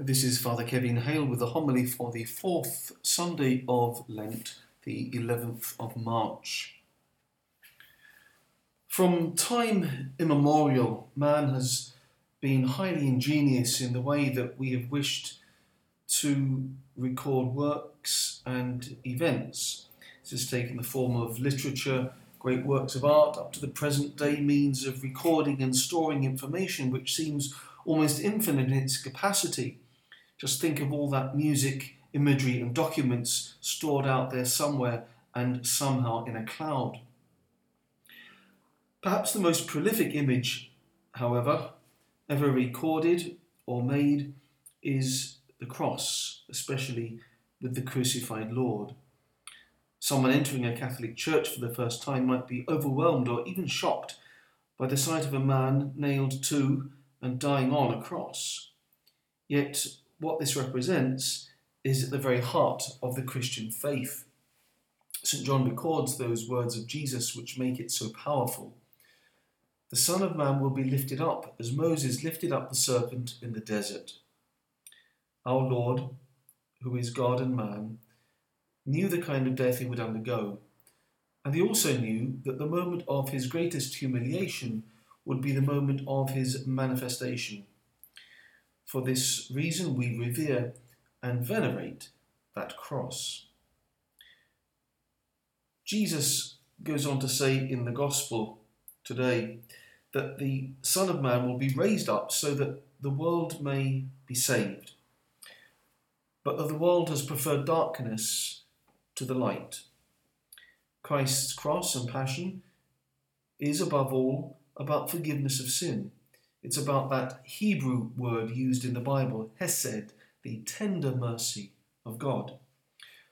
This is Father Kevin Hale with the homily for the fourth Sunday of Lent, the 11th of March. From time immemorial, man has been highly ingenious in the way that we have wished to record works and events. This has taken the form of literature, great works of art, up to the present day means of recording and storing information, which seems almost infinite in its capacity. Just think of all that music, imagery, and documents stored out there somewhere and somehow in a cloud. Perhaps the most prolific image, however, ever recorded or made is the cross, especially with the crucified Lord. Someone entering a Catholic church for the first time might be overwhelmed or even shocked by the sight of a man nailed to and dying on a cross. Yet, what this represents is at the very heart of the Christian faith. St. John records those words of Jesus which make it so powerful. The Son of Man will be lifted up as Moses lifted up the serpent in the desert. Our Lord, who is God and man, knew the kind of death he would undergo, and he also knew that the moment of his greatest humiliation would be the moment of his manifestation. For this reason, we revere and venerate that cross. Jesus goes on to say in the Gospel today that the Son of Man will be raised up so that the world may be saved, but that the world has preferred darkness to the light. Christ's cross and passion is above all about forgiveness of sin. It's about that Hebrew word used in the Bible, hesed, the tender mercy of God.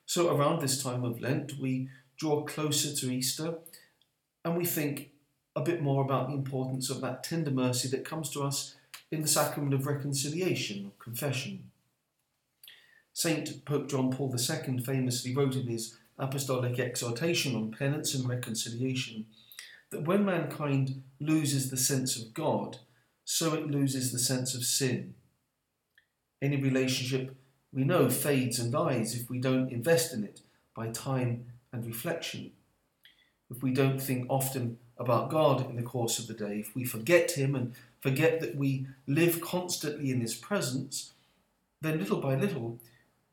So, around this time of Lent, we draw closer to Easter and we think a bit more about the importance of that tender mercy that comes to us in the sacrament of reconciliation, confession. Saint Pope John Paul II famously wrote in his apostolic exhortation on penance and reconciliation that when mankind loses the sense of God, so it loses the sense of sin. Any relationship we know fades and dies if we don't invest in it by time and reflection. If we don't think often about God in the course of the day, if we forget Him and forget that we live constantly in His presence, then little by little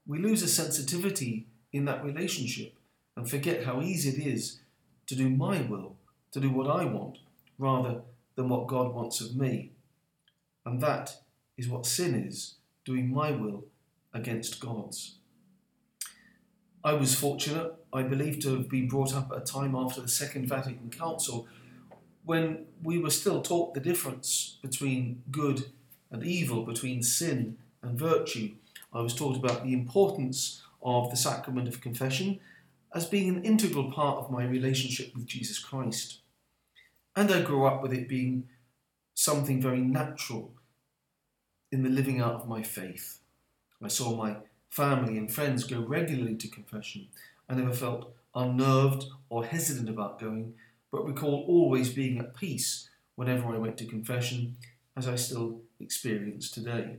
we lose a sensitivity in that relationship and forget how easy it is to do my will, to do what I want, rather than what God wants of me. And that is what sin is doing my will against God's. I was fortunate, I believe, to have been brought up at a time after the Second Vatican Council when we were still taught the difference between good and evil, between sin and virtue. I was taught about the importance of the sacrament of confession as being an integral part of my relationship with Jesus Christ. And I grew up with it being something very natural in the living out of my faith. I saw my family and friends go regularly to confession. I never felt unnerved or hesitant about going, but recall always being at peace whenever I went to confession, as I still experience today.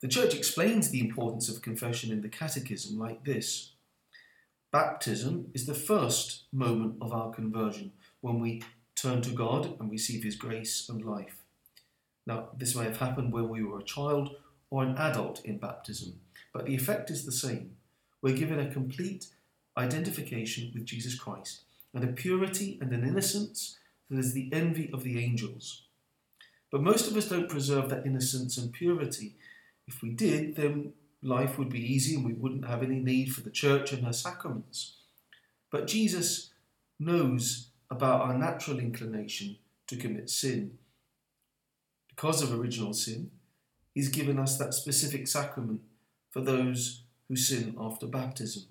The Church explains the importance of confession in the Catechism like this Baptism is the first moment of our conversion when we turn to God and receive His grace and life. Now, this may have happened when we were a child or an adult in baptism, but the effect is the same. We're given a complete identification with Jesus Christ and a purity and an innocence that is the envy of the angels. But most of us don't preserve that innocence and purity. If we did, then life would be easy and we wouldn't have any need for the church and her sacraments. But Jesus knows about our natural inclination to commit sin because of original sin, He's given us that specific sacrament for those who sin after baptism.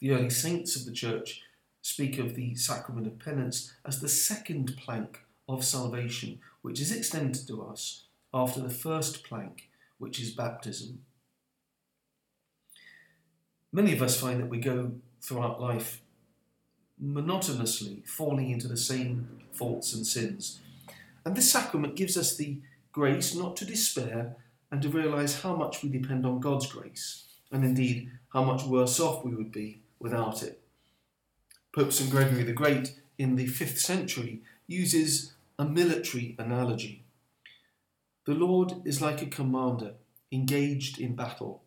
The early saints of the church speak of the sacrament of penance as the second plank of salvation, which is extended to us after the first plank, which is baptism. Many of us find that we go throughout life monotonously falling into the same faults and sins and this sacrament gives us the grace not to despair and to realize how much we depend on God's grace, and indeed how much worse off we would be without it. Pope St. Gregory the Great in the 5th century uses a military analogy. The Lord is like a commander engaged in battle.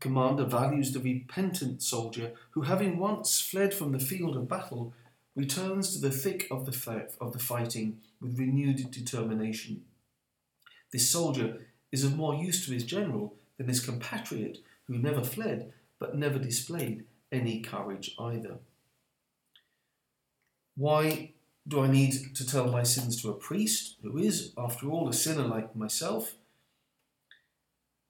Commander values the repentant soldier who, having once fled from the field of battle, returns to the thick of the, of the fighting with renewed determination. This soldier is of more use to his general than his compatriot who never fled but never displayed any courage either. Why do I need to tell my sins to a priest, who is, after all, a sinner like myself?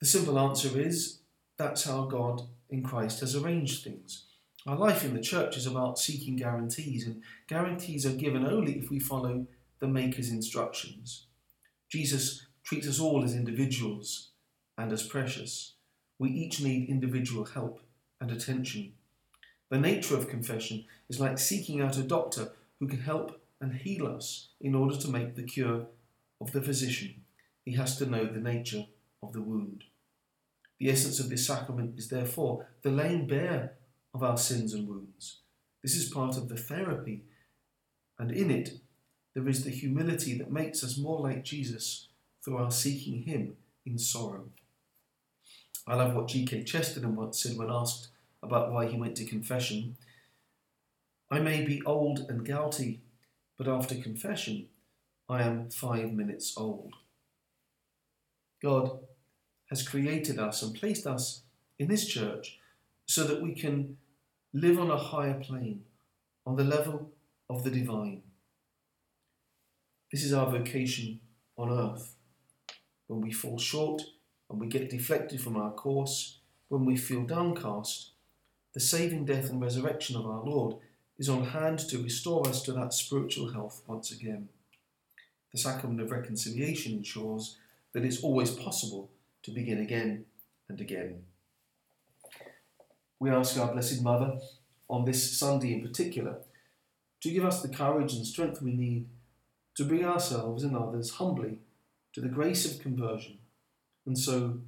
The simple answer is that's how God in Christ has arranged things. Our life in the church is about seeking guarantees, and guarantees are given only if we follow the Maker's instructions. Jesus treats us all as individuals and as precious. We each need individual help and attention. The nature of confession is like seeking out a doctor who can help and heal us in order to make the cure of the physician. He has to know the nature of the wound. The essence of this sacrament is therefore the laying bare of our sins and wounds. This is part of the therapy, and in it there is the humility that makes us more like Jesus through our seeking Him in sorrow. I love what G.K. Chesterton once said when asked about why he went to confession. I may be old and gouty, but after confession, I am five minutes old. God has created us and placed us in His church so that we can live on a higher plane, on the level of the divine. This is our vocation on earth. When we fall short and we get deflected from our course, when we feel downcast, the saving death and resurrection of our Lord is on hand to restore us to that spiritual health once again. The sacrament of reconciliation ensures that it's always possible to begin again and again. We ask our Blessed Mother, on this Sunday in particular, to give us the courage and strength we need to bring ourselves and others humbly to the grace of conversion, and so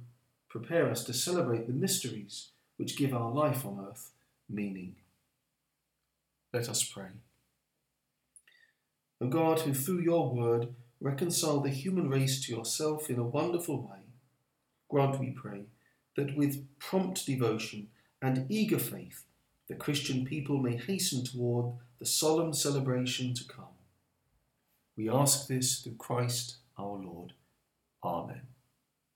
prepare us to celebrate the mysteries which give our life on earth meaning. Let us pray. O God, who through your word reconciled the human race to yourself in a wonderful way, grant, we pray, that with prompt devotion and eager faith, the Christian people may hasten toward the solemn celebration to come. We ask this through Christ our Lord. Amen.